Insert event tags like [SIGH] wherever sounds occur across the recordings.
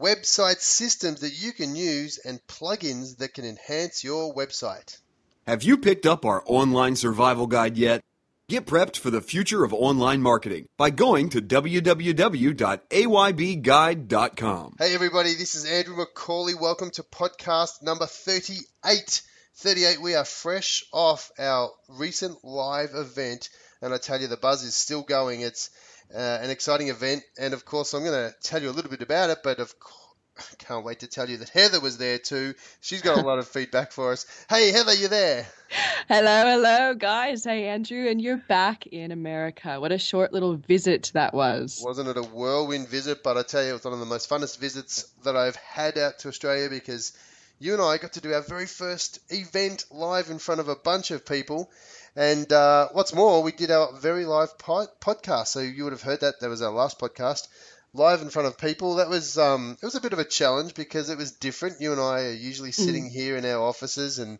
website systems that you can use, and plugins that can enhance your website. Have you picked up our online survival guide yet? Get prepped for the future of online marketing by going to www.aybguide.com. Hey, everybody, this is Andrew McCauley. Welcome to podcast number 38. 38, we are fresh off our recent live event, and I tell you, the buzz is still going. It's uh, an exciting event, and of course, I'm going to tell you a little bit about it, but of course, [LAUGHS] can't wait to tell you that Heather was there too. She's got a lot of [LAUGHS] feedback for us. Hey, Heather, you there? Hello, hello, guys. Hey, Andrew, and you're back in America. What a short little visit that was. Wasn't it a whirlwind visit? But I tell you, it was one of the most funnest visits that I've had out to Australia because you and I got to do our very first event live in front of a bunch of people. And uh, what's more, we did our very live pod- podcast. So you would have heard that. That was our last podcast, live in front of people. That was um, it was a bit of a challenge because it was different. You and I are usually sitting mm. here in our offices and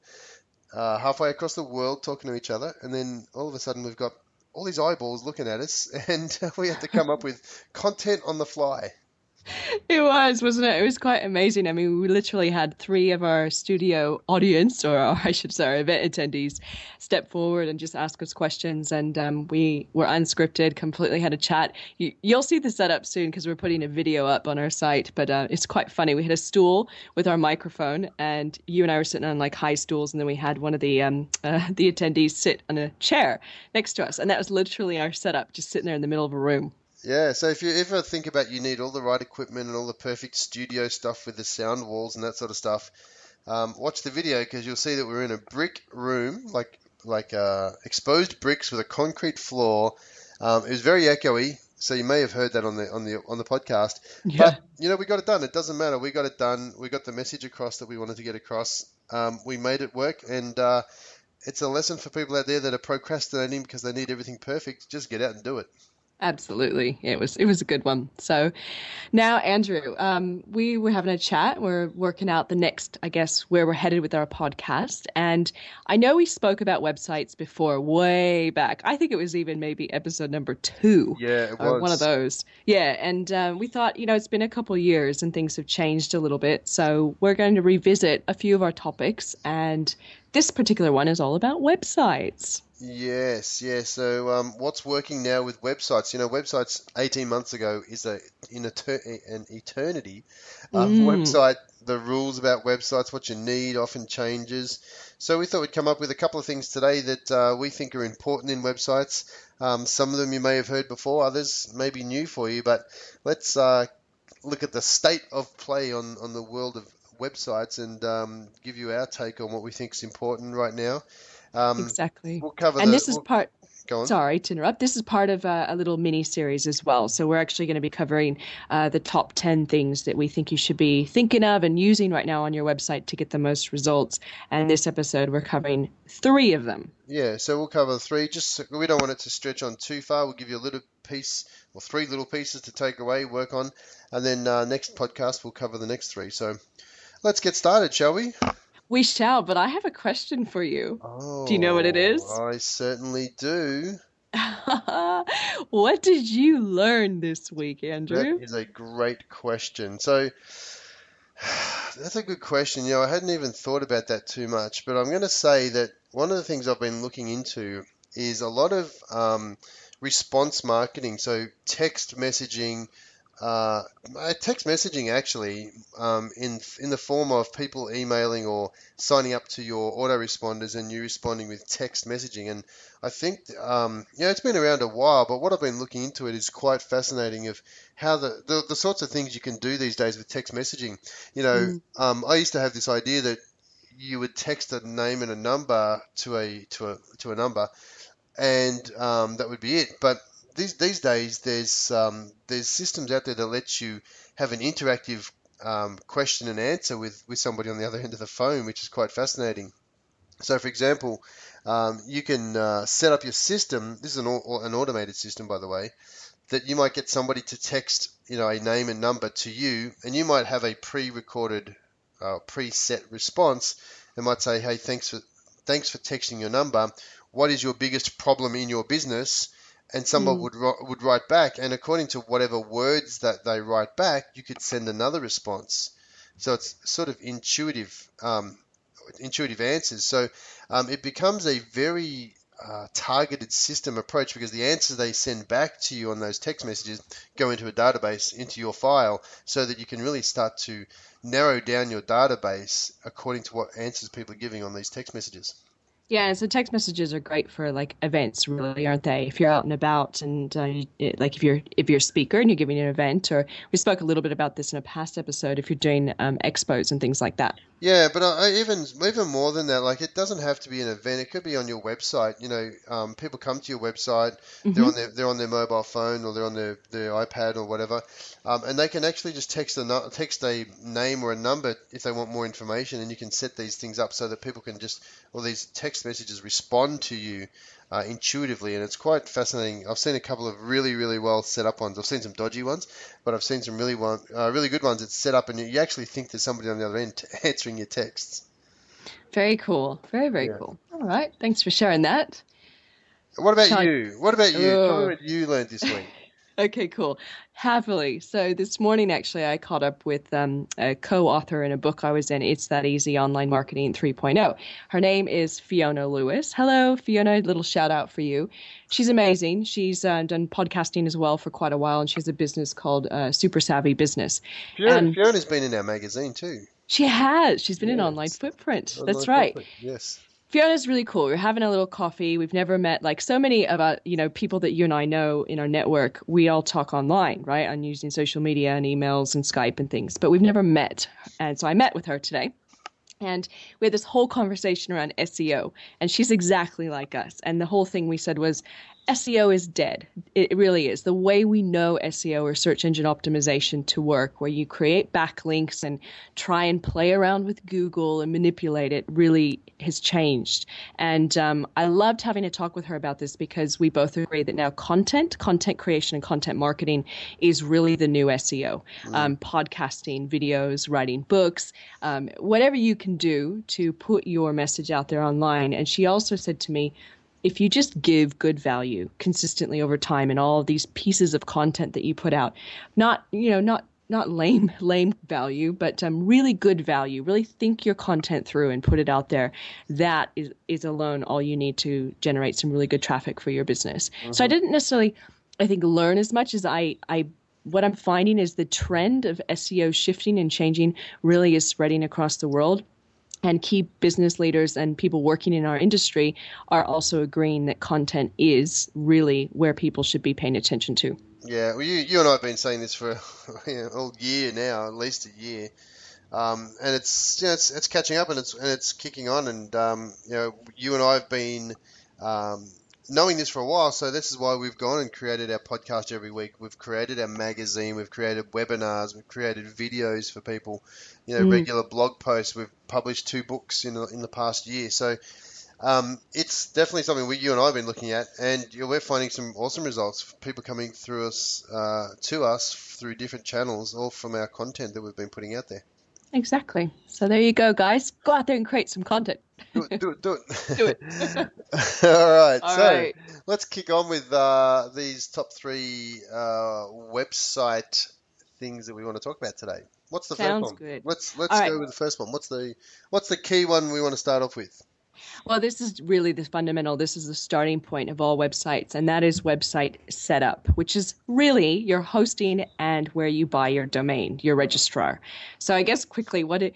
uh, halfway across the world talking to each other, and then all of a sudden we've got all these eyeballs looking at us, [LAUGHS] and we had to come up with content on the fly. [LAUGHS] It was, wasn't it? It was quite amazing. I mean, we literally had three of our studio audience, or [LAUGHS] I should say, our event attendees, step forward and just ask us questions. And um, we were unscripted, completely had a chat. You, will see the setup soon because we're putting a video up on our site. But uh, it's quite funny. We had a stool with our microphone, and you and I were sitting on like high stools, and then we had one of the um, [LAUGHS] uh, the attendees sit on a chair next to us, and that was literally our setup, just sitting there in the middle of a room. Yeah, so if you ever think about you need all the right equipment and all the perfect studio stuff with the sound walls and that sort of stuff, um, watch the video because you'll see that we're in a brick room, like like uh, exposed bricks with a concrete floor. Um, it was very echoey, so you may have heard that on the on the on the podcast. Yeah. But you know, we got it done. It doesn't matter. We got it done. We got the message across that we wanted to get across. Um, we made it work, and uh, it's a lesson for people out there that are procrastinating because they need everything perfect. Just get out and do it. Absolutely, it was it was a good one. So, now Andrew, um, we were having a chat. We're working out the next, I guess, where we're headed with our podcast. And I know we spoke about websites before, way back. I think it was even maybe episode number two. Yeah, it was one of those. Yeah, and uh, we thought, you know, it's been a couple years and things have changed a little bit. So we're going to revisit a few of our topics, and this particular one is all about websites. Yes, yes. So, um, what's working now with websites? You know, websites 18 months ago is a in a ter- an eternity. Um, mm. Website, the rules about websites, what you need, often changes. So we thought we'd come up with a couple of things today that uh, we think are important in websites. Um, some of them you may have heard before, others may be new for you. But let's uh, look at the state of play on on the world of websites and um, give you our take on what we think is important right now. Um, exactly. We'll cover. And the, this is we'll, part. Sorry to interrupt. This is part of a, a, little mini series as well. So we're actually going to be covering uh, the top ten things that we think you should be thinking of and using right now on your website to get the most results. And this episode, we're covering three of them. Yeah. So we'll cover three. Just we don't want it to stretch on too far. We'll give you a little piece or three little pieces to take away, work on, and then uh, next podcast we'll cover the next three. So let's get started, shall we? We shall, but I have a question for you. Oh, do you know what it is? Oh, I certainly do. [LAUGHS] what did you learn this week, Andrew? That is a great question. So, [SIGHS] that's a good question. You know, I hadn't even thought about that too much, but I'm going to say that one of the things I've been looking into is a lot of um, response marketing. So, text messaging, uh, text messaging actually um, in in the form of people emailing or signing up to your autoresponders and you responding with text messaging. And I think um, yeah it's been around a while but what I've been looking into it is quite fascinating of how the, the, the sorts of things you can do these days with text messaging. You know mm. um, I used to have this idea that you would text a name and a number to a to a to a number and um, that would be it. But these these days there's um, there's systems out there that let you have an interactive um, question and answer with, with somebody on the other end of the phone, which is quite fascinating. So, for example, um, you can uh, set up your system. This is an, an automated system, by the way, that you might get somebody to text, you know, a name and number to you, and you might have a pre-recorded, uh, preset response. It might say, "Hey, thanks for thanks for texting your number. What is your biggest problem in your business?" And someone mm. would would write back, and according to whatever words that they write back, you could send another response. So it's sort of intuitive, um, intuitive answers. So um, it becomes a very uh, targeted system approach because the answers they send back to you on those text messages go into a database, into your file, so that you can really start to narrow down your database according to what answers people are giving on these text messages. Yeah, so text messages are great for like events, really, aren't they? If you're out and about, and uh, like if you're if you're a speaker and you're giving an event, or we spoke a little bit about this in a past episode. If you're doing um, expos and things like that. Yeah, but I, even even more than that, like it doesn't have to be an event. It could be on your website. You know, um, people come to your website. Mm-hmm. They're on their they're on their mobile phone or they're on their, their iPad or whatever, um, and they can actually just text a text a name or a number if they want more information, and you can set these things up so that people can just or these text messages respond to you uh, intuitively, and it's quite fascinating. I've seen a couple of really, really well set up ones. I've seen some dodgy ones, but I've seen some really one, uh, really good ones. It's set up, and you actually think there's somebody on the other end [LAUGHS] answering your texts. Very cool. Very, very yeah. cool. All right. Thanks for sharing that. What about Shall you? What about you? What you learned this week? Okay, cool. Happily. So this morning, actually, I caught up with um, a co-author in a book I was in. It's that easy online marketing 3.0. Her name is Fiona Lewis. Hello, Fiona. Little shout out for you. She's amazing. She's uh, done podcasting as well for quite a while, and she has a business called uh, Super Savvy Business. Fiona, and Fiona's been in our magazine too. She has. She's been yes. in Online Footprint. Online That's right. Footprint. Yes. Fiona's really cool. We're having a little coffee. We've never met like so many of our, you know, people that you and I know in our network. We all talk online, right? On using social media and emails and Skype and things, but we've never met. And so I met with her today. And we had this whole conversation around SEO, and she's exactly like us. And the whole thing we said was, SEO is dead. It really is. The way we know SEO or search engine optimization to work, where you create backlinks and try and play around with Google and manipulate it, really has changed. And um, I loved having a talk with her about this because we both agree that now content, content creation, and content marketing is really the new SEO. Mm. Um, podcasting, videos, writing books, um, whatever you can do to put your message out there online. And she also said to me, if you just give good value consistently over time and all of these pieces of content that you put out, not you know not not lame [LAUGHS] lame value, but um, really good value. Really think your content through and put it out there. That is is alone all you need to generate some really good traffic for your business. Mm-hmm. So I mm-hmm. didn't necessarily, I think, learn as much as I I. What I'm finding is the trend of SEO shifting and changing really is spreading across the world and key business leaders and people working in our industry are also agreeing that content is really where people should be paying attention to. Yeah, well, you, you and I have been saying this for [LAUGHS] a year now, at least a year, um, and it's you know it's, it's catching up and it's and it's kicking on, and um, you know you and I have been um, knowing this for a while, so this is why we've gone and created our podcast every week. We've created our magazine, we've created webinars, we've created videos for people, you know, mm. regular blog posts. We've published two books in the, in the past year, so um, it's definitely something we, you and I have been looking at, and you know, we're finding some awesome results. People coming through us uh, to us through different channels, all from our content that we've been putting out there. Exactly. So there you go, guys. Go out there and create some content. Do it, do it, do it. do it. [LAUGHS] All right. All so right. let's kick on with uh, these top three uh, website things that we want to talk about today. What's the Sounds first one? Good. Let's let's All go right. with the first one. What's the what's the key one we want to start off with? Well, this is really the fundamental. This is the starting point of all websites, and that is website setup, which is really your hosting and where you buy your domain, your registrar. So, I guess quickly, what it,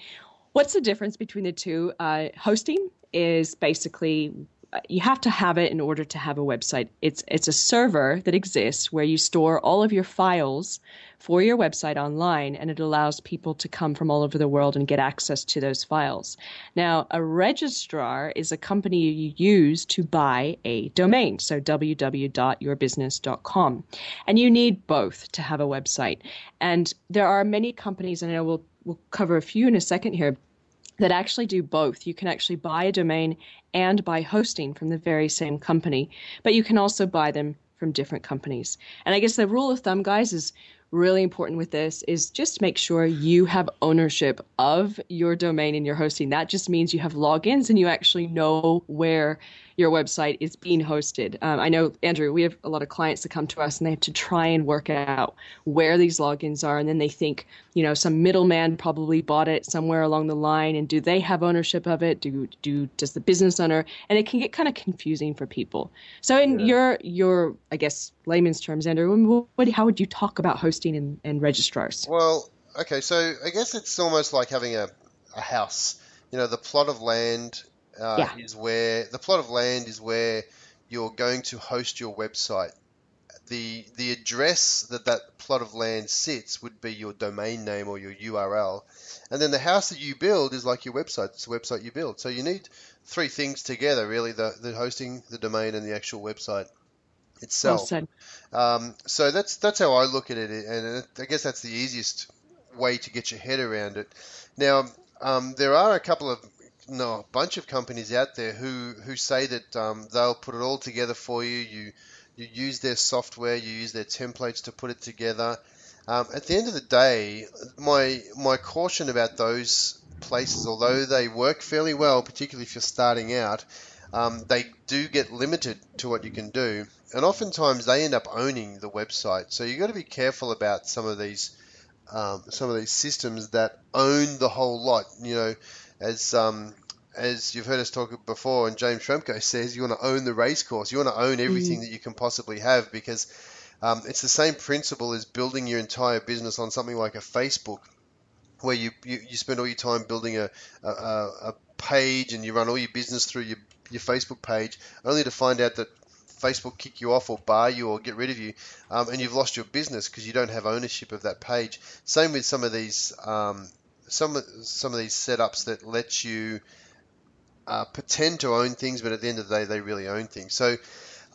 what's the difference between the two? Uh, hosting is basically you have to have it in order to have a website. It's it's a server that exists where you store all of your files for your website online, and it allows people to come from all over the world and get access to those files. Now, a registrar is a company you use to buy a domain, so www.yourbusiness.com, and you need both to have a website. And there are many companies, and I we'll we'll cover a few in a second here that actually do both. You can actually buy a domain and buy hosting from the very same company, but you can also buy them from different companies. And I guess the rule of thumb, guys, is really important with this is just make sure you have ownership of your domain and your hosting. That just means you have logins and you actually know where your website is being hosted. Um, I know, Andrew, we have a lot of clients that come to us and they have to try and work out where these logins are. And then they think, you know, some middleman probably bought it somewhere along the line. And do they have ownership of it? Do, do, does the business owner? And it can get kind of confusing for people. So in yeah. your, your, I guess, layman's terms, Andrew, what, how would you talk about hosting and, and registrars? Well, okay. So I guess it's almost like having a, a house. You know, the plot of land uh, yeah. is where the plot of land is where you're going to host your website. The the address that that plot of land sits would be your domain name or your URL, and then the house that you build is like your website. It's the website you build. So you need three things together, really: the the hosting, the domain, and the actual website itself. Well um, so that's that's how I look at it, and I guess that's the easiest way to get your head around it. Now, um, there are a couple of no, a bunch of companies out there who who say that um, they'll put it all together for you. You you use their software, you use their templates to put it together. Um, at the end of the day, my my caution about those places, although they work fairly well, particularly if you're starting out, um, they do get limited to what you can do, and oftentimes they end up owning the website. So you've got to be careful about some of these um, some of these systems that own the whole lot. You know, as um, as you've heard us talk before, and James Schramko says, you want to own the racecourse. You want to own everything mm. that you can possibly have because um, it's the same principle as building your entire business on something like a Facebook, where you, you, you spend all your time building a, a, a page and you run all your business through your, your Facebook page, only to find out that Facebook kick you off or bar you or get rid of you, um, and you've lost your business because you don't have ownership of that page. Same with some of these um, some some of these setups that let you uh, pretend to own things, but at the end of the day, they really own things. So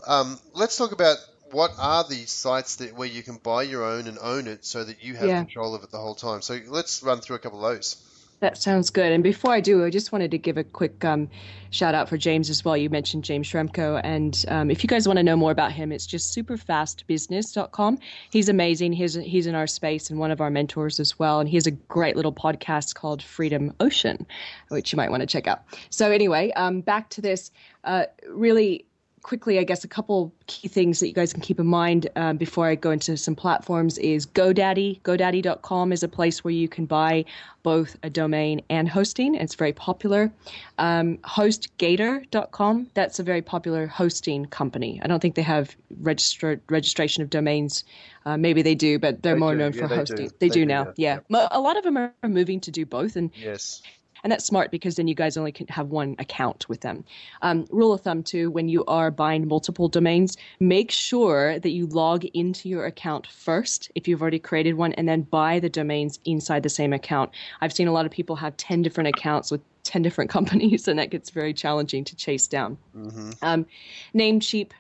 um, let's talk about what are these sites that where you can buy your own and own it, so that you have yeah. control of it the whole time. So let's run through a couple of those. That sounds good. And before I do, I just wanted to give a quick um, shout out for James as well. You mentioned James Schramko. And um, if you guys want to know more about him, it's just superfastbusiness.com. He's amazing. He's, he's in our space and one of our mentors as well. And he has a great little podcast called Freedom Ocean, which you might want to check out. So, anyway, um, back to this. Uh, really, quickly, I guess a couple key things that you guys can keep in mind um, before I go into some platforms is GoDaddy. GoDaddy.com is a place where you can buy both a domain and hosting. It's very popular. Um, HostGator.com, that's a very popular hosting company. I don't think they have registered registration of domains. Uh, maybe they do, but they're they more do. known yeah, for they hosting. Do. They, they, do, do now. Yeah. yeah. A lot of them are moving to do both. And yes and that's smart because then you guys only can have one account with them. Um, rule of thumb too: when you are buying multiple domains, make sure that you log into your account first if you've already created one, and then buy the domains inside the same account. I've seen a lot of people have ten different accounts with 10 different [LAUGHS] companies, and that gets very challenging to chase down. Mm-hmm. Um, Namecheap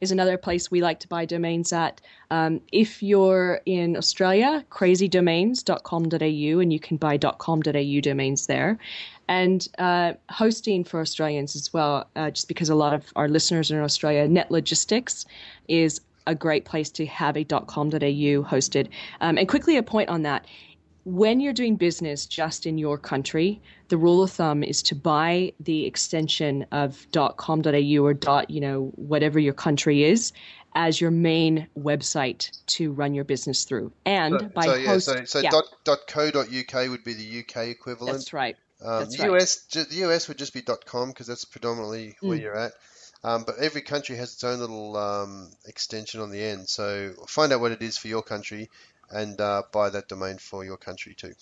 is another place we like to buy domains at. Um, if you're in Australia, crazydomains.com.au, and you can buy .com.au domains there. And uh, hosting for Australians as well, uh, just because a lot of our listeners are in Australia, NetLogistics is a great place to have a .com.au hosted. Um, and quickly, a point on that when you're doing business just in your country, the rule of thumb is to buy the extension of .com.au or dot, you know, whatever your country is as your main website to run your business through. And so, by so, yeah, host, so, so yeah. dot, dot co.uk would be the UK equivalent. That's right. Um, that's the US, the US would just be .com because that's predominantly where mm. you're at. Um, but every country has its own little um, extension on the end. So find out what it is for your country and uh, buy that domain for your country too.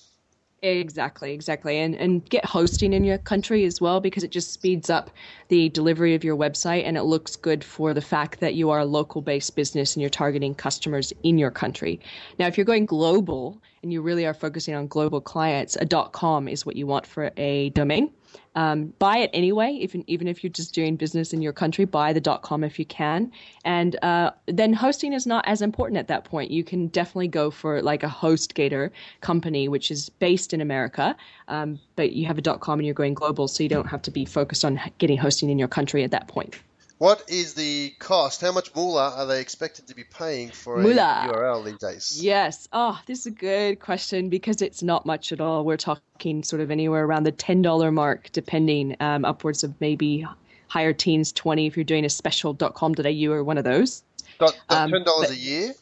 Exactly, exactly. And and get hosting in your country as well because it just speeds up the delivery of your website and it looks good for the fact that you are a local based business and you're targeting customers in your country. Now, if you're going global and you really are focusing on global clients, a .com is what you want for a domain. Um, buy it anyway, even even if you're just doing business in your country. Buy the dot .com if you can, and uh, then hosting is not as important at that point. You can definitely go for like a HostGator company, which is based in America, um, but you have a dot .com and you're going global, so you don't have to be focused on getting hosting in your country at that point. What is the cost? How much moolah are they expected to be paying for moolah. a URL these days? Yes. Oh, this is a good question because it's not much at all. We're talking sort of anywhere around the $10 mark, depending, um, upwards of maybe higher teens, 20 if you're doing a special.com.au or one of those. Dot, dot $10 um, a year?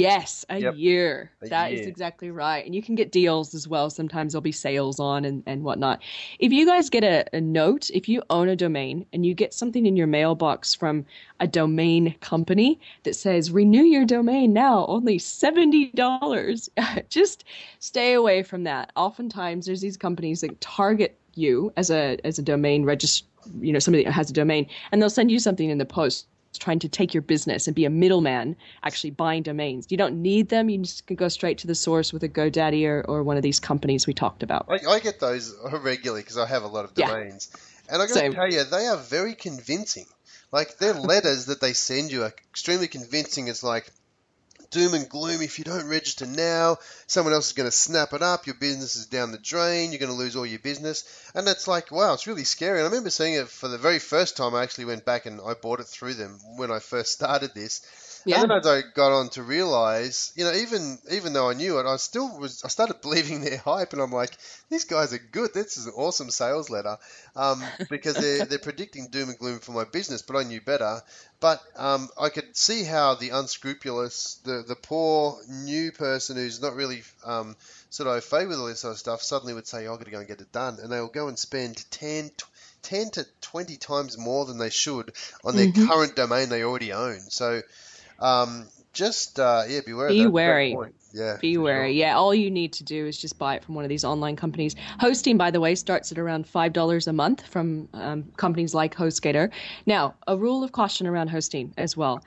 Yes, a yep. year. A that year. is exactly right. And you can get deals as well. Sometimes there'll be sales on and, and whatnot. If you guys get a, a note, if you own a domain and you get something in your mailbox from a domain company that says renew your domain now, only $70, [LAUGHS] just stay away from that. Oftentimes there's these companies that target you as a as a domain register you know somebody that has a domain and they'll send you something in the post trying to take your business and be a middleman actually buying domains. You don't need them. You just can go straight to the source with a GoDaddy or, or one of these companies we talked about. I, I get those regularly because I have a lot of domains. Yeah. And I got to tell you, they are very convincing. Like their letters that they send you are extremely convincing. It's like, doom and gloom. If you don't register now, someone else is going to snap it up. Your business is down the drain. You're going to lose all your business. And it's like, wow, it's really scary. And I remember seeing it for the very first time. I actually went back and I bought it through them when I first started this. Yeah. And then as I got on to realize, you know, even even though I knew it, I still was. I started [LAUGHS] believing their hype, and I'm like, these guys are good. This is an awesome sales letter, um, [LAUGHS] because they're they're predicting doom and gloom for my business. But I knew better. But um, I could see how the unscrupulous, the the poor new person who's not really um, sort of au fait with all this sort of stuff, suddenly would say, oh, I've got to go and get it done, and they'll go and spend 10, 10 to 20 times more than they should on their mm-hmm. current domain they already own. So um, just uh, yeah, beware. Be wary. Yeah. Be wary. Sure. Yeah, all you need to do is just buy it from one of these online companies. Hosting, by the way, starts at around five dollars a month from um, companies like HostGator. Now, a rule of caution around hosting as well.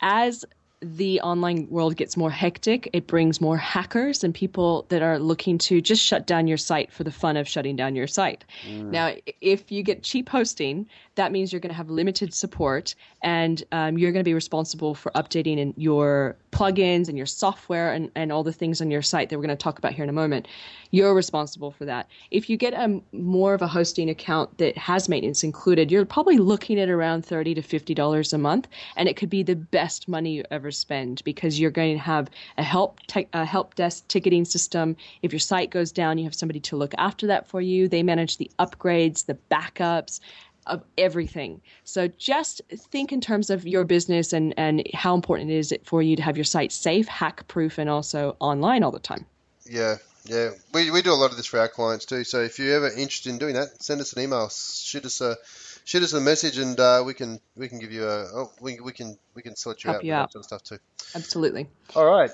As the online world gets more hectic, it brings more hackers and people that are looking to just shut down your site for the fun of shutting down your site. Mm. Now, if you get cheap hosting, that means you're going to have limited support and um, you're going to be responsible for updating your plugins and your software and, and all the things on your site that we're going to talk about here in a moment. You're responsible for that. If you get a more of a hosting account that has maintenance included, you're probably looking at around thirty to fifty dollars a month, and it could be the best money you ever spend because you're going to have a help te- a help desk ticketing system. If your site goes down, you have somebody to look after that for you. They manage the upgrades, the backups of everything. So just think in terms of your business and, and how important it is for you to have your site safe, hack proof, and also online all the time. Yeah, yeah. We, we do a lot of this for our clients too. So if you're ever interested in doing that, send us an email, shoot us a shoot us a message, and uh, we can we can give you a oh, we, we can we can sort you Help out you out. sort of stuff too. Absolutely. All right.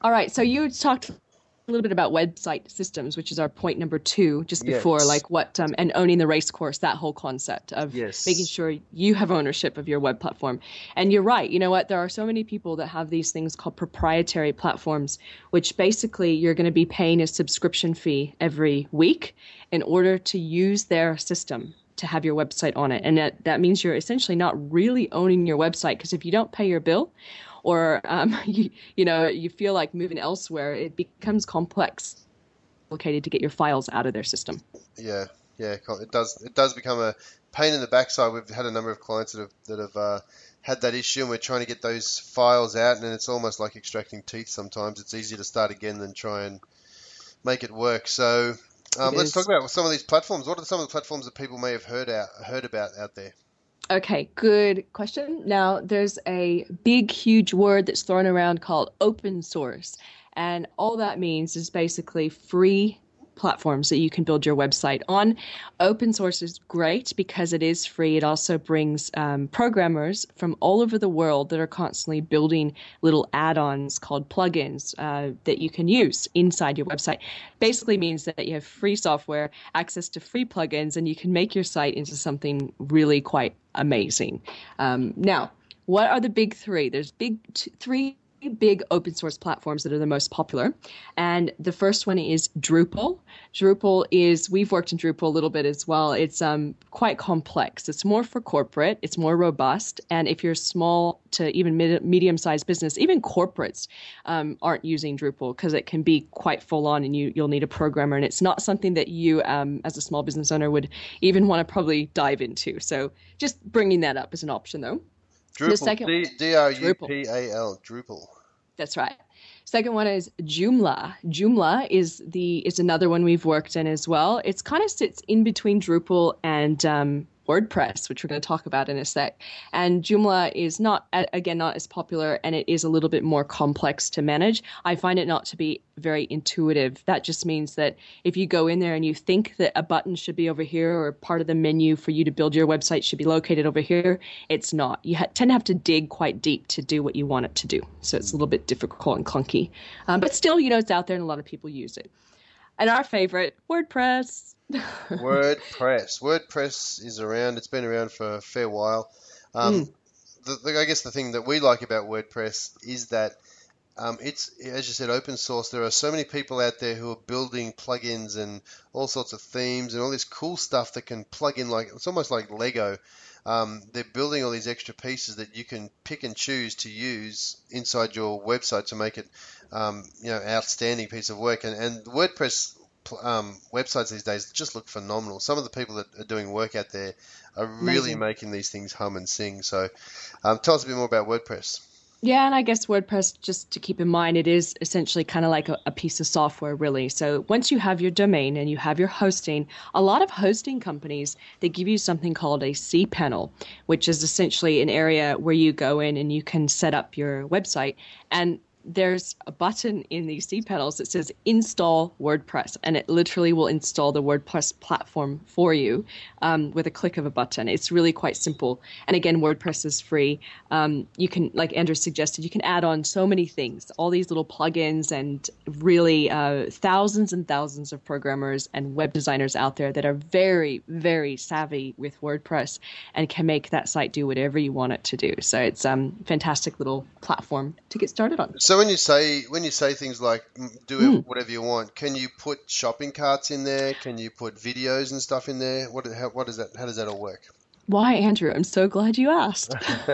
All right. So you talked a little bit about website systems, which is our point number two, just before, yes. like what um, and owning the race course, that whole concept of yes. making sure you have ownership of your web platform. And you're right. You know what? There are so many people that have these things called proprietary platforms, which basically you're going to be paying a subscription fee every week in order to use their system to have your website on it. And that, that means you're essentially not really owning your website because if you don't pay your bill or um, [LAUGHS] you, you know you feel like moving elsewhere, it becomes complex, complicated to get your files out of their system. Yeah, yeah, it does. It does become a pain in the backside. We've had a number of clients that have that have uh, had that issue, and we're trying to get those files out, and it's almost like extracting teeth. Sometimes it's easier to start again than try and make it work. So um, let's talk about some of these platforms. What are some of the platforms that people may have heard out heard about out there? Okay, good question. Now, there's a big, huge word that's thrown around called open source. And all that means is basically free platforms that you can build your website on. Open source is great because it is free. It also brings um, programmers from all over the world that are constantly building little add-ons called plugins uh, that you can use inside your website. Basically means that you have free software, access to free plugins, and you can make your site into something really quite amazing. Um, now, what are the big three? There's big t- three big open source platforms that are the most popular. And the first one is Drupal. Drupal is, we've worked in Drupal a little bit as well. It's um, quite complex. It's more for corporate, it's more robust. And if you're small to even mid- medium sized business, even corporates um, aren't using Drupal because it can be quite full on and you, you'll need a programmer. And it's not something that you, um, as a small business owner, would even want to probably dive into. So just bringing that up as an option though. Drupal. The second D R U P A L. Drupal. That's right. Second one is Joomla. Joomla is the is another one we've worked in as well. It's kind of sits in between Drupal and um, WordPress, which we're going to talk about in a sec. And Joomla is not, again, not as popular and it is a little bit more complex to manage. I find it not to be very intuitive. That just means that if you go in there and you think that a button should be over here or part of the menu for you to build your website should be located over here, it's not. You ha- tend to have to dig quite deep to do what you want it to do. So it's a little bit difficult and clunky. Um, but still, you know, it's out there and a lot of people use it. And our favorite, WordPress. WordPress. WordPress is around. It's been around for a fair while. Um, mm. the, the, I guess the thing that we like about WordPress is that um, it's, as you said, open source. There are so many people out there who are building plugins and all sorts of themes and all this cool stuff that can plug in like it's almost like Lego. Um, they're building all these extra pieces that you can pick and choose to use inside your website to make it, um, you know, outstanding piece of work. And, and WordPress um, websites these days just look phenomenal. Some of the people that are doing work out there are really Amazing. making these things hum and sing. So, um, tell us a bit more about WordPress. Yeah, and I guess WordPress, just to keep in mind, it is essentially kind of like a, a, piece of software, really. So once you have your domain and you have your hosting, a lot of hosting companies they give you something called a cPanel, which is essentially an area where you go in and you can set up your website. And there's a button in these cPanels that says install WordPress, and it literally will install the WordPress platform for you um, with a click of a button. It's really quite simple. And again, WordPress is free. Um, you can, like Andrew suggested, you can add on so many things, all these little plugins, and really uh, thousands and thousands of programmers and web designers out there that are very, very savvy with WordPress and can make that site do whatever you want it to do. So it's a um, fantastic little platform to get started on. So when you say when you say things like do mm. whatever you want, can you put shopping carts in there? Can you put videos and stuff in there? What how, what does that how does that all work? Why, Andrew? I'm so glad you asked. [LAUGHS] [LAUGHS]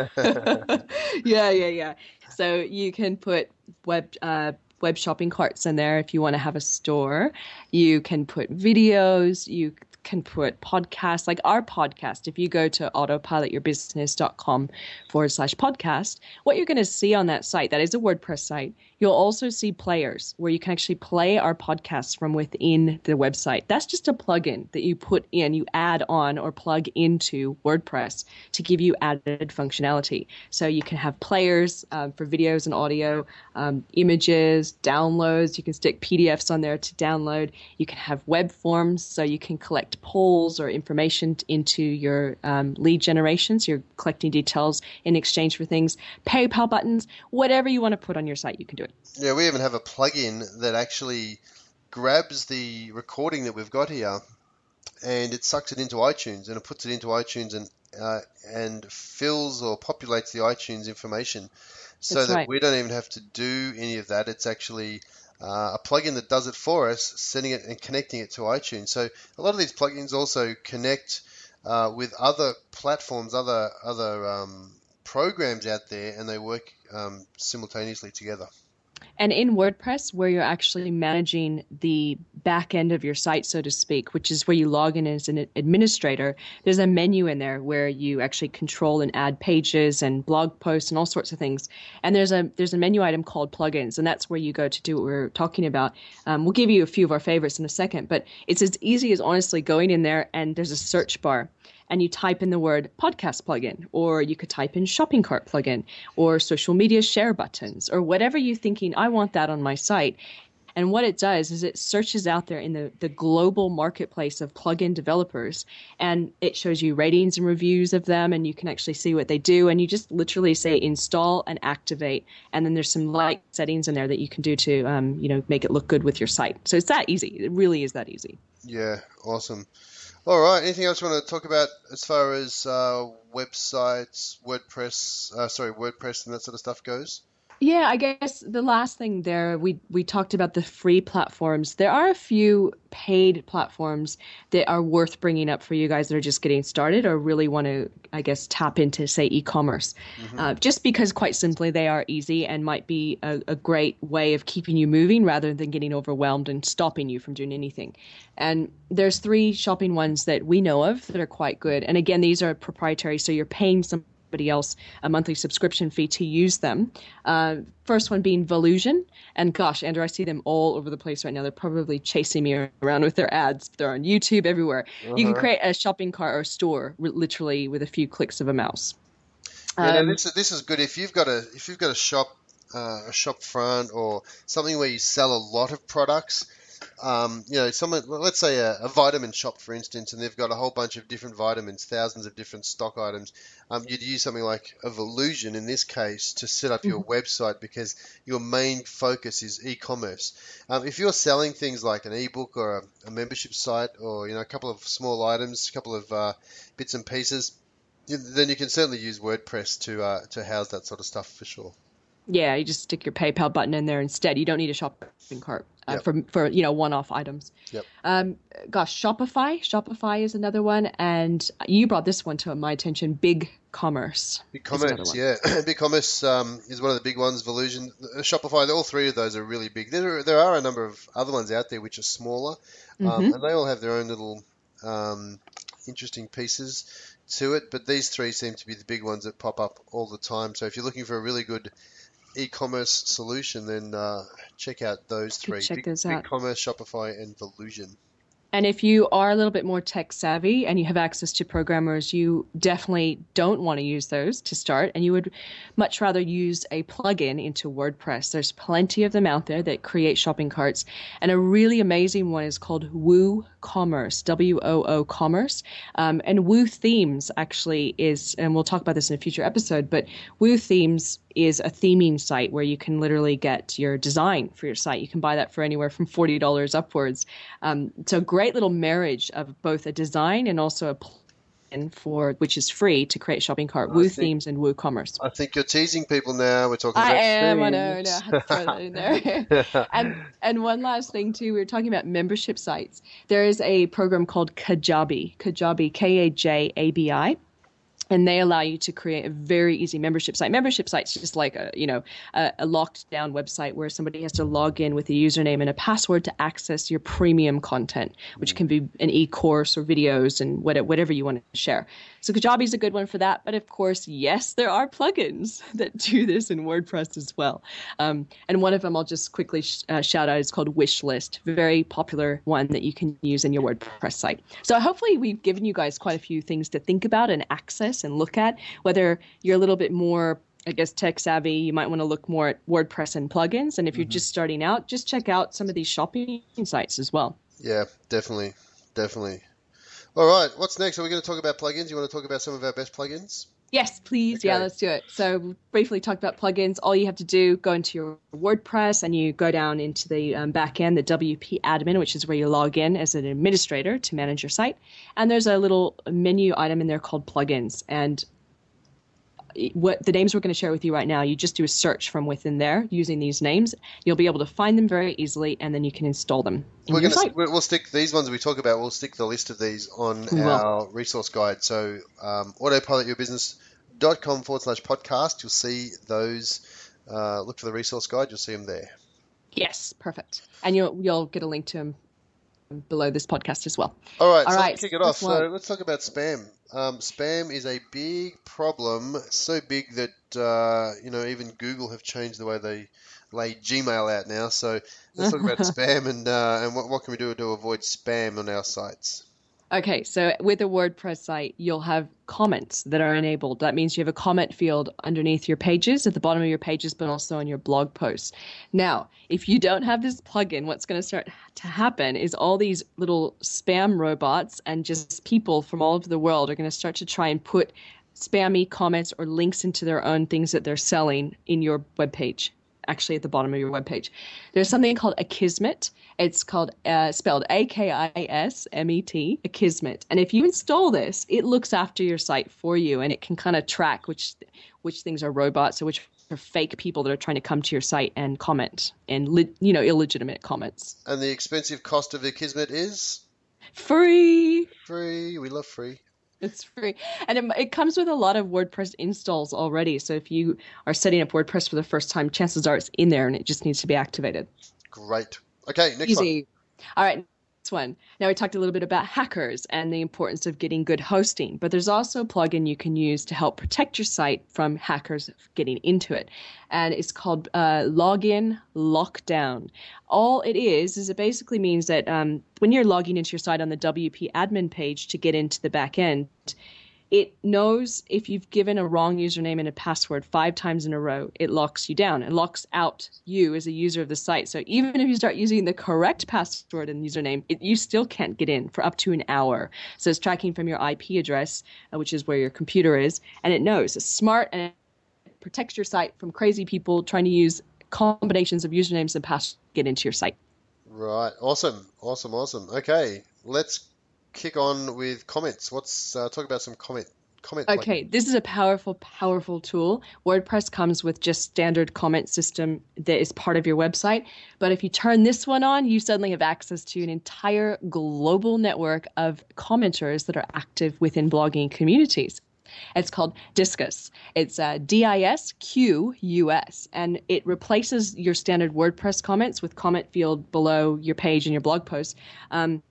yeah, yeah, yeah. So you can put web uh, web shopping carts in there if you want to have a store. You can put videos. You can put podcasts like our podcast. If you go to autopilotyourbusiness.com forward slash podcast, what you're going to see on that site, that is a WordPress site, You'll also see players where you can actually play our podcasts from within the website. That's just a plugin that you put in, you add on or plug into WordPress to give you added functionality. So you can have players um, for videos and audio, um, images, downloads. You can stick PDFs on there to download. You can have web forms so you can collect polls or information into your um, lead generations. So you're collecting details in exchange for things. PayPal buttons, whatever you want to put on your site, you can do it. Yeah, we even have a plugin that actually grabs the recording that we've got here and it sucks it into iTunes and it puts it into iTunes and uh, and fills or populates the iTunes information so That's that right. we don't even have to do any of that. It's actually uh, a plugin that does it for us, sending it and connecting it to iTunes. So a lot of these plugins also connect uh, with other platforms, other other um, programs out there, and they work um, simultaneously together. And in WordPress, where you're actually managing the back end of your site, so to speak, which is where you log in as an administrator, there's a menu in there where you actually control and add pages and blog posts and all sorts of things. And there's a there's a menu item called plugins, and that's where you go to do what we're talking about. Um, we'll give you a few of our favorites in a second, but it's as easy as honestly going in there and there's a search bar and you type in the word podcast plugin, or you could type in shopping cart plugin, or social media share buttons, or whatever you're thinking, I want that on my site. And what it does is it searches out there in the, the global marketplace of plugin developers and it shows you ratings and reviews of them and you can actually see what they do. And you just literally say install and activate. And then there's some light settings in there that you can do to, um, you know, make it look good with your site. So it's that easy. It really is that easy. Yeah, awesome. All right. Anything else you want to talk about as far as uh, websites, WordPress, uh, sorry, WordPress and that sort of stuff goes? Yeah, I guess the last thing there we we talked about the free platforms. There are a few paid platforms that are worth bringing up for you guys that are just getting started or really want to, I guess, tap into say e-commerce. Mm-hmm. Uh, just because, quite simply, they are easy and might be a, a great way of keeping you moving rather than getting overwhelmed and stopping you from doing anything. And there's three shopping ones that we know of that are quite good. And again, these are proprietary, so you're paying some somebody else a monthly subscription fee to use them. Uh, first one being Volusion. And gosh, Andrew, I see them all over the place right now. They're probably chasing me around with their ads. They're on YouTube, everywhere. Uh-huh. You can uh-huh. create a shopping cart or a store literally with a few clicks of a mouse. Yeah, um, this, is, this is good. If you've got a if you've got a shop uh, a shop front or something where you sell a lot of products, um, you know, someone, let's say a, a, vitamin shop, for instance, and they've got a whole bunch of different vitamins, thousands of different stock items. Um, you'd use something like a Volusion in this case to set up your mm-hmm. website because your main focus is e-commerce. Um, if you're selling things like an ebook or a, a, membership site or you know a couple of small items, a couple of uh, bits and pieces, then you can certainly use WordPress to uh, to house that sort of stuff for sure. Yeah, you just stick your PayPal button in there instead. You don't need a shopping cart uh, yep. for for you know one-off items. Yep. Um, gosh, Shopify. Shopify is another one, and you brought this one to my attention. Big Commerce. Big Commerce, yeah. [CLEARS THROAT] Big Commerce um, is one of the big ones. Volusion, uh, Shopify. All three of those are really big. There, are, there are a number of other ones out there which are smaller, um, mm-hmm. and they all have their own little um, interesting pieces to it. But these three seem to be the big ones that pop up all the time. So if you're looking for a really good e-commerce solution, then uh, check out those three: check Big, those out. BigCommerce, Shopify, and Volusion. And if you are a little bit more tech savvy and you have access to programmers, you definitely don't want to use those to start. And you would much rather use a plugin into WordPress. There's plenty of them out there that create shopping carts. And a really amazing one is called Woo Commerce, W O O Commerce. Um, and Woo Themes actually is, and we'll talk about this in a future episode, but Woo Themes is a theming site where you can literally get your design for your site. You can buy that for anywhere from forty dollars upwards. Um, so great little marriage of both a design and also a plugin for which is free to create shopping cart. Woo think, Themes and Woo Commerce. I think you're teasing people now. We're talking. I am. Themes. I know. No, I had to throw that in there. [LAUGHS] and and one last thing too. We were talking about membership sites. There is a program called Kajabi. Kajabi. K A J A B I and they allow you to create a very easy membership site. Membership site's just like a you know a, a, locked down website where somebody has to log in with a username and a password to access your premium content, which mm. can be an e-course or videos and whatever you want to share. So Kajabi is a good one for that. But of course, yes, there are plugins [LAUGHS] that do this in WordPress as well. Um, and one of them I'll just quickly sh- uh, shout out is called Wishlist, very popular one that you can use in your WordPress site. So hopefully we've given you guys quite a few things to think about and access and look at. Whether you're a little bit more I guess tech savvy, you might want to look more at WordPress and plugins. And if you're mm-hmm. just starting out, just check out some of these shopping sites as well. Yeah, definitely, definitely. All right, what's next? Are we going to talk about plugins? You want to talk about some of our best plugins? Yes, please. Okay. Yeah, let's do it. So, briefly talk about plugins. All you have to do, go into your WordPress and you go down into the um, back end, the WP admin, which is where you log in as an administrator to manage your site. And there's a little menu item in there called plugins. And what the names we're going to share with you right now, you just do a search from within there using these names. You'll be able to find them very easily, and then you can install them. we're going to we'll stick these ones we talk about. We'll stick the list of these on we our will. resource guide. So um, autopilotyourbusiness.com forward slash podcast. You'll see those. Uh, look for the resource guide. You'll see them there. Yes, perfect. And you'll you'll get a link to them below this podcast as well. All right, All so right, let's kick it off. So let's talk about spam. Um, spam is a big problem, so big that uh, you know even Google have changed the way they lay Gmail out now. So let's talk about [LAUGHS] spam and uh, and what, what can we do to avoid spam on our sites. Okay, so with a WordPress site, you'll have comments that are enabled. That means you have a comment field underneath your pages, at the bottom of your pages, but also on your blog posts. Now, if you don't have this plugin, what's going to start to happen is all these little spam robots and just people from all over the world are going to start to try and put spammy comments or links into their own things that they're selling in your web page actually at the bottom of your webpage. There's something called Akismet. It's called uh, spelled A K I S M E T, Akismet. And if you install this, it looks after your site for you, and it can kind of track which which things are robots or which are fake people that are trying to come to your site and comment and you know illegitimate comments. And the expensive cost of Akismet is free. Free. We love free. It's free. And it, it, comes with a lot of WordPress installs already. So if you are setting up WordPress for the first time, chances are it's in there and it just needs to be activated. Great. Okay, next Easy. one. All right one. Now, we talked a little bit about hackers and the importance of getting good hosting, but there's also a plugin you can use to help protect your site from hackers getting into it. And it's called uh, Login Lockdown. All it is, is it basically means that um, when you're logging into your site on the WP admin page to get into the back end, it knows if you've given a wrong username and a password five times in a row, it locks you down It locks out you as a user of the site. So even if you start using the correct password and username, it, you still can't get in for up to an hour. So it's tracking from your IP address, uh, which is where your computer is, and it knows. It's smart and it protects your site from crazy people trying to use combinations of usernames and passwords to get into your site. Right. Awesome. Awesome. Awesome. Okay. Let's kick on with comments. What's uh, talk about some comment comment. Okay, this is a powerful, powerful tool. WordPress comes with just standard comment system that is part of your website. But if you turn this one on, you suddenly have access to an entire global network of commenters that are active within blogging communities. It's called Disqus. It's uh, D I S Q U S, and it replaces your standard WordPress comments with comment field below your page and your blog post. Um,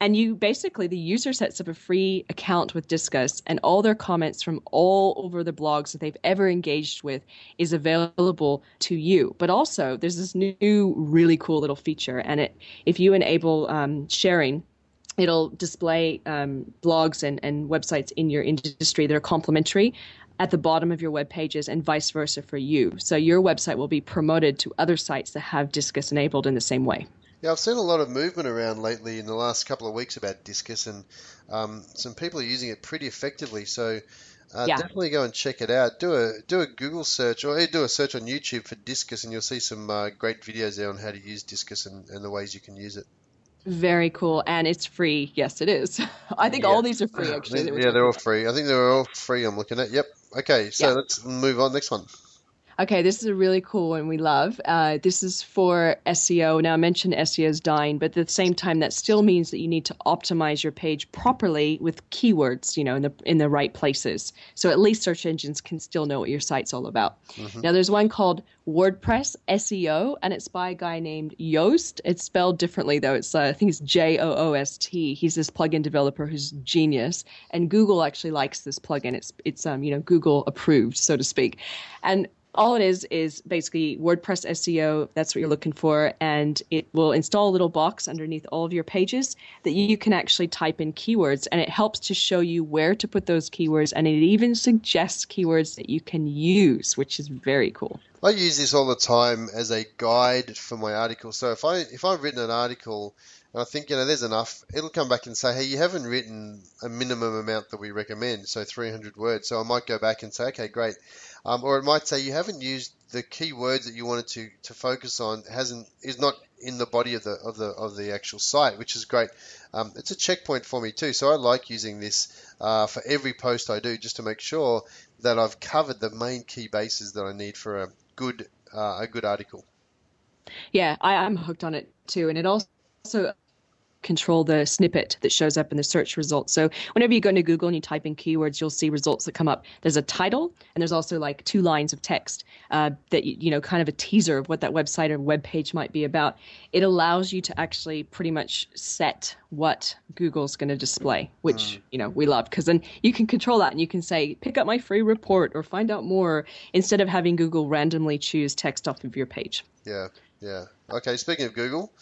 and you basically, the user sets up a free account with Disqus, and all their comments from all over the blogs that they've ever engaged with is available to you. But also, there's this new, really cool little feature, and it if you enable um, sharing, it'll display um, blogs and, and websites in your industry that are complementary at the bottom of your web pages and vice versa for you. So your website will be promoted to other sites that have Disqus enabled in the same way. Yeah, I've seen a lot of movement around lately in the last couple of weeks about Disqus, and um, some people are using it pretty effectively. So uh, yeah. definitely go and check it out. Do a do a Google search or do a search on YouTube for Disqus, and you'll see some uh, great videos there on how to use Disqus and, and, the ways you can use it. Very cool, and it's free. Yes, it is. [LAUGHS] I think yeah. all these are free. Actually, yeah, they're all free. I think they're all free. I'm looking at. Yep. Okay, so yeah. let's move on. Next one. Okay, this is a really cool one we love. Uh, this is for SEO. Now, I mentioned SEO is dying, but at the same time, that still means that you need to optimize your page properly with keywords, you know, in the in the right places. So at least search engines can still know what your site's all about. Mm-hmm. Now, there's one called WordPress SEO, and it's by a guy named Yoast. It's spelled differently though. It's uh, I think it's J O O S T. He's this plugin developer who's genius, and Google actually likes this plugin. It's it's um you know Google approved, so to speak, and all it is is basically WordPress SEO. That's what you're looking for, and it will install a little box underneath all of your pages that you can actually type in keywords, and it helps to show you where to put those keywords, and it even suggests keywords that you can use, which is very cool. I use this all the time as a guide for my article. So if I if I've written an article and I think, you know, there's enough. It'll come back and say, hey, you haven't written a minimum amount that we recommend, so 300 words. So I might go back and say, okay, great. Um, or it might say you haven't used the key words that you wanted to, to focus on hasn't is not in the body of the of the of the actual site, which is great. Um, it's a checkpoint for me too, so I like using this uh, for every post I do, just to make sure that I've covered the main key bases that I need for a good uh, a good article. Yeah, I, am hooked on it too, and it also also control the snippet that shows up in the search results. So whenever you go into Google and you type in keywords, you'll see results that come up. There's a title and there's also like two lines of text uh, that you know kind of a teaser of what that website or web page might be about. It allows you to actually pretty much set what Google's going to display, which mm. you know we love because then you can control that and you can say pick up my free report or find out more instead of having Google randomly choose text off of your page. Yeah, yeah. Okay, speaking of Google.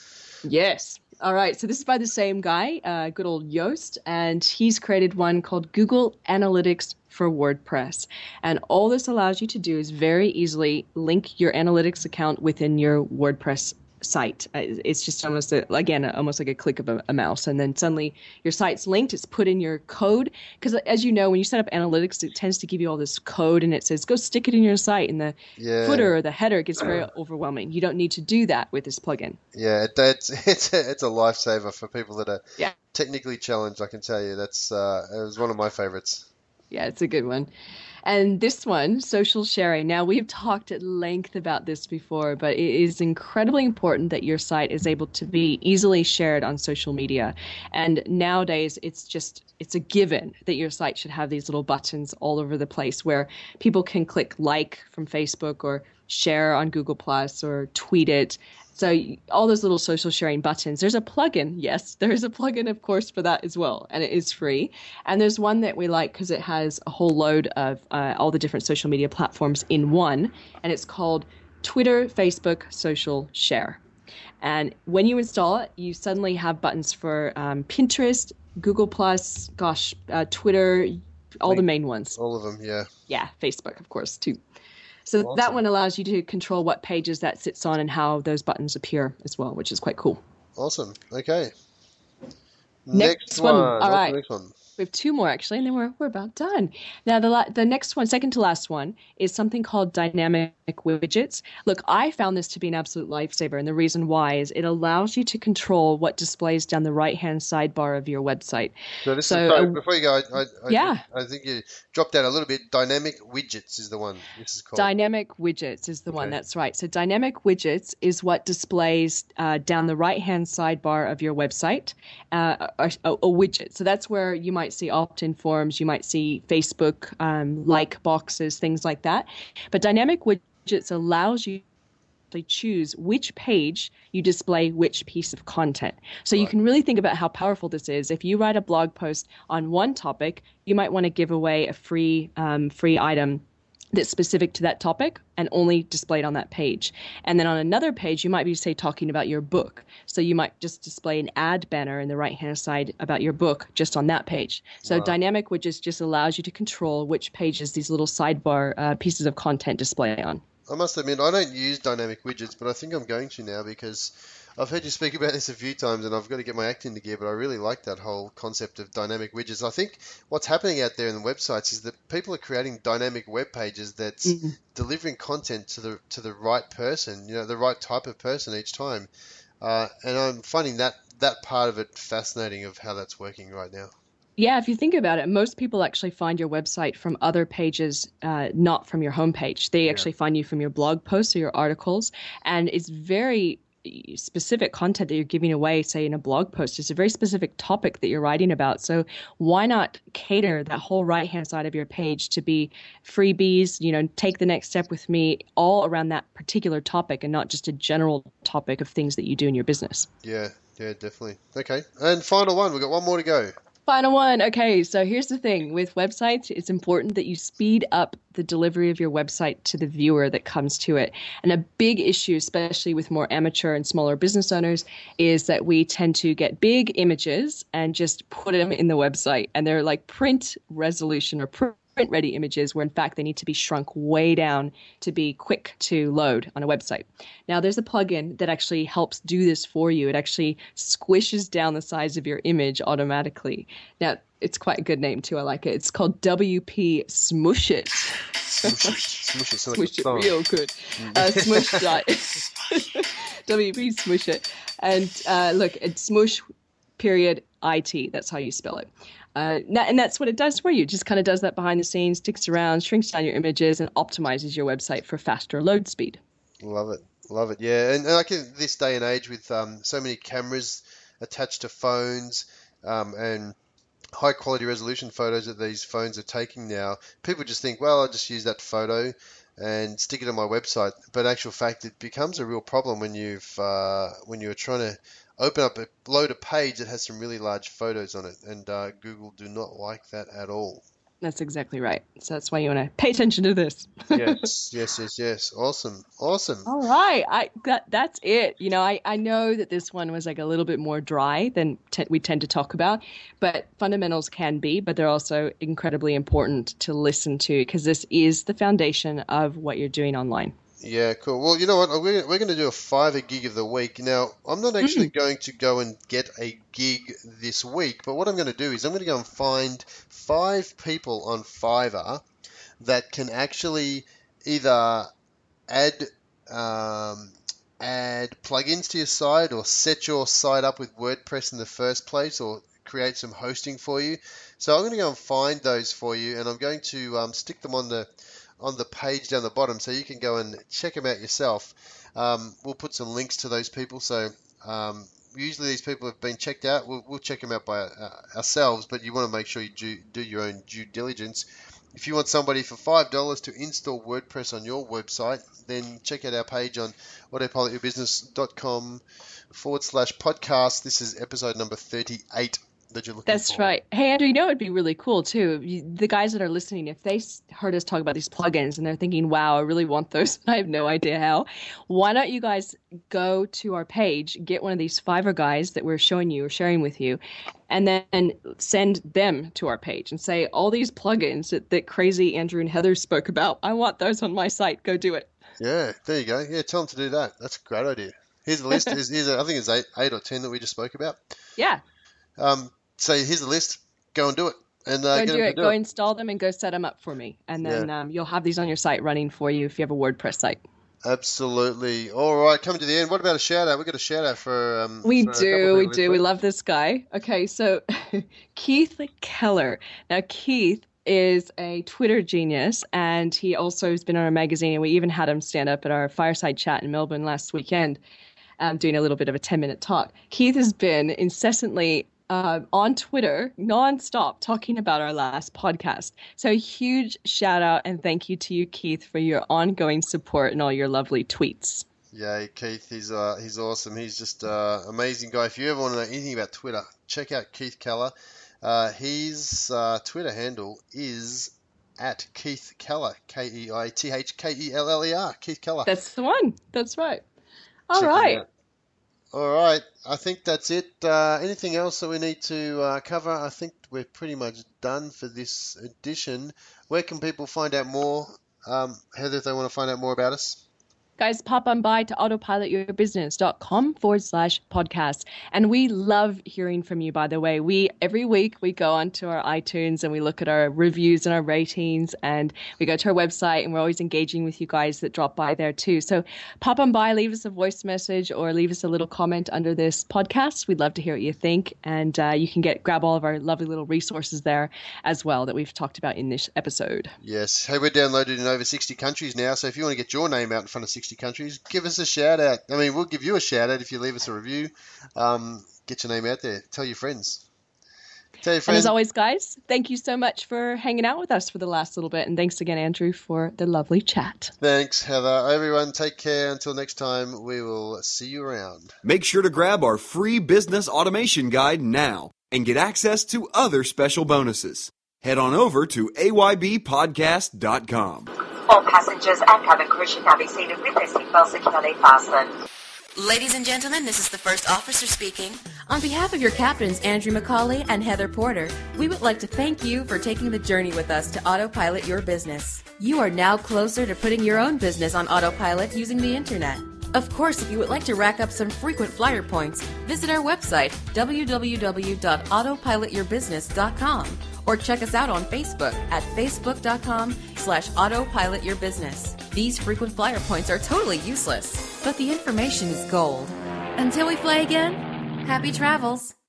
Yes. All right, so this is by the same guy, uh, good old Yoast, and he's created one called Google Analytics for WordPress. And all this allows you to do is very easily link your analytics account within your WordPress site. Uh, it's just almost a, again almost like a click of a, a, mouse, and then suddenly your site's linked. It's put in your code because, as you know, when you set up analytics, it tends to give you all this code, and it says go stick it in your site, and the yeah. footer or the header gets very [CLEARS THROAT] overwhelming. You don't need to do that with this plugin. Yeah, it, it's [LAUGHS] it's a, it's a lifesaver for people that are yeah. technically challenged. I can tell you that's uh, it was one of my favorites. Yeah, it's a good one. And this one, social sharing. Now, we've talked at length about this before, but it is incredibly important that your site is able to be easily shared on social media. And nowadays, it's just it's a given that your site should have these little buttons all over the place where people can click like from Facebook or share on Google Plus or tweet it so all those little social sharing buttons. There's a plugin. Yes, there is a plugin, of course, for that as well, and it is free. And there's one that we like because it has a whole load of uh, all the different social media platforms in one, and it's called Twitter, Facebook, Social Share. And when you install it, you suddenly have buttons for um, Pinterest, Google Plus, gosh, uh, Twitter, all the main ones. All of them, yeah. Yeah, Facebook, of course, too. So awesome. that one allows you to control what pages that sits on and how those buttons appear as well, which is quite cool. Awesome. Okay. Next, next one. one. All right. Next one? We have two more actually, and then we're, we're about done. Now, the, la- the next one, second to last one, is something called dynamic widgets. Look, I found this to be an absolute lifesaver, and the reason why is it allows you to control what displays down the right hand sidebar of your website. So, this so, is, sorry, uh, before you go, I, I, yeah. I think you dropped out a little bit. Dynamic widgets is the one this is called. Dynamic widgets is the okay. one, that's right. So, dynamic widgets is what displays uh, down the right hand sidebar of your website uh, a, a, a widget. So, that's where you might might see opt-in forms, you might see Facebook um, like boxes, things like that. But dynamic widgets allows you to choose which page you display which piece of content. So right. you can really think about how powerful this is. If you write a blog post on one topic, you might want to give away a free um, free item that's specific to that topic and only displayed on that page. And then on another page, you might be, say, talking about your book. So you might just display an ad banner in the right hand side about your book just on that page. So wow. dynamic widgets just allows you to control which pages these little sidebar uh, pieces of content display on. I must admit, I don't use dynamic widgets, but I think I'm going to now because I've heard you speak about this a few times, and I've got to get my act into gear. But I really like that whole concept of dynamic widgets. I think what's happening out there in the websites is that people are creating dynamic web pages that's mm-hmm. delivering content to the to the right person, you know, the right type of person each time. Uh, and I'm finding that that part of it fascinating of how that's working right now. Yeah, if you think about it, most people actually find your website from other pages, uh, not from your homepage. They yeah. actually find you from your blog posts or your articles, and it's very specific content that you're giving away, say in a blog post. It's a very specific topic that you're writing about. So why not cater that whole right hand side of your page to be freebies, you know, take the next step with me all around that particular topic and not just a general topic of things that you do in your business. Yeah, yeah, definitely. Okay. And final one, we've got one more to go. Final one. Okay, so here's the thing with websites, it's important that you speed up the delivery of your website to the viewer that comes to it. And a big issue, especially with more amateur and smaller business owners, is that we tend to get big images and just put them in the website. And they're like print resolution or print print ready images where in fact they need to be shrunk way down to be quick to load on a website. Now there's a plugin that actually helps do this for you. It actually squishes down the size of your image automatically. Now it's quite a good name too. I like it. It's called WP Smush It. Smush it, [LAUGHS] smush it smush it, real good. Uh, smush [LAUGHS] dot. [LAUGHS] WP Smush It. And uh, look, it's smush period IT. That's how you spell it. Uh, and that's what it does for you. It just kind of does that behind the scenes, sticks around, shrinks down your images, and optimizes your website for faster load speed. Love it, love it. Yeah, and, and like in this day and age with um, so many cameras attached to phones um, and high quality resolution photos that these phones are taking now, people just think, well, I'll just use that photo and stick it on my website. But actual fact, it becomes a real problem when you've uh, when you're trying to open up a load a page that has some really large photos on it, and uh, Google do not like that at all. That's exactly right. So that's why you want to pay attention to this. yes, [LAUGHS] yes, yes, yes. Awesome, awesome. All right, I that that's it. You know, I I know that this one was like a little bit more dry than te- we tend to talk about, but fundamentals can be, but they're also incredibly important to listen to because this is the foundation of what you're doing online. Yeah, cool. Well, you know what? We're, we're going to do a Fiverr gig of the week. Now, I'm not actually mm-hmm. going to go and get a gig this week, but what I'm going to do is I'm going to go and find five people on Fiverr that can actually either add um, add plugins to your site or set your site up with WordPress in the first place or create some hosting for you. So I'm going to go and find those for you, and I'm going to um, stick them on the on the page down the bottom, so you can go and check them out yourself. Um, we'll put some links to those people. So um, usually these people have been checked out. We'll, we'll check them out by uh, ourselves, but you want to make sure you do, do your own due diligence. If you want somebody for five dollars to install WordPress on your website, then check out our page on autopilotyourbusiness.com forward slash podcast. This is episode number thirty-eight that you're looking That's for. right. Hey, Andrew, you know it'd be really cool too. The guys that are listening, if they heard us talk about these plugins and they're thinking, "Wow, I really want those," [LAUGHS] I have no idea how. Why don't you guys go to our page, get one of these Fiverr guys that we're showing you or sharing with you, and then send them to our page and say, "All these plugins that, that crazy Andrew and Heather spoke about, I want those on my site. Go do it." Yeah, there you go. Yeah, tell them to do that. That's a great idea. Here's the list. [LAUGHS] here's, here's a, I think it's eight, eight or ten that we just spoke about. Yeah. Um, say, here's the list, go and do it. And uh, go do it. Do go it. install them and go set them up for me, and then yeah. um, you'll have these on your site running for you if you have a WordPress site. Absolutely. All right, coming to the end. What about a shout out? We got a shout out for. Um, we for do. We do. We love this guy. Okay, so [LAUGHS] Keith Keller. Now, Keith is a Twitter genius, and he also has been on our magazine, and we even had him stand up at our fireside chat in Melbourne last weekend, um, doing a little bit of a 10 minute talk. Keith has been incessantly uh, on Twitter nonstop talking about our last podcast. So, huge shout out and thank you to you, Keith, for your ongoing support and all your lovely tweets. Yeah, Keith, he's uh, he's awesome. He's just an uh, amazing guy. If you ever want to know anything about Twitter, check out Keith Keller. Uh, his uh, Twitter handle is at Keith Keller, K E I T H K E L L E R, Keith Keller. That's the one. That's right. All check right. All right, I think that's it. Uh, anything else that we need to uh, cover? I think we're pretty much done for this edition. Where can people find out more? Um, Heather, if they want to find out more about us? Guys, pop on by to autopilotyourbusiness.com forward slash podcast. And we love hearing from you, by the way. We every week we go onto our iTunes and we look at our reviews and our ratings and we go to our website and we're always engaging with you guys that drop by there too. So pop on by, leave us a voice message or leave us a little comment under this podcast. We'd love to hear what you think. And uh, you can get grab all of our lovely little resources there as well that we've talked about in this episode. Yes. Hey, we're downloaded in over 60 countries now. So if you want to get your name out in front of 60 60 countries, give us a shout out. I mean, we'll give you a shout out if you leave us a review. Um, get your name out there. Tell your friends. Tell your friends. And as always, guys, thank you so much for hanging out with us for the last little bit. And thanks again, Andrew, for the lovely chat. Thanks, Heather. Everyone, take care. Until next time, we will see you around. Make sure to grab our free business automation guide now and get access to other special bonuses. Head on over to aybpodcast.com. All passengers and cabin crew should now be seated with their seatbelts securely fastened. Ladies and gentlemen, this is the first officer speaking. On behalf of your captains, Andrew McCauley and Heather Porter, we would like to thank you for taking the journey with us to autopilot your business. You are now closer to putting your own business on autopilot using the internet. Of course, if you would like to rack up some frequent flyer points, visit our website, www.autopilotyourbusiness.com or check us out on Facebook at facebook.com slash autopilotyourbusiness. These frequent flyer points are totally useless, but the information is gold. Until we fly again, happy travels.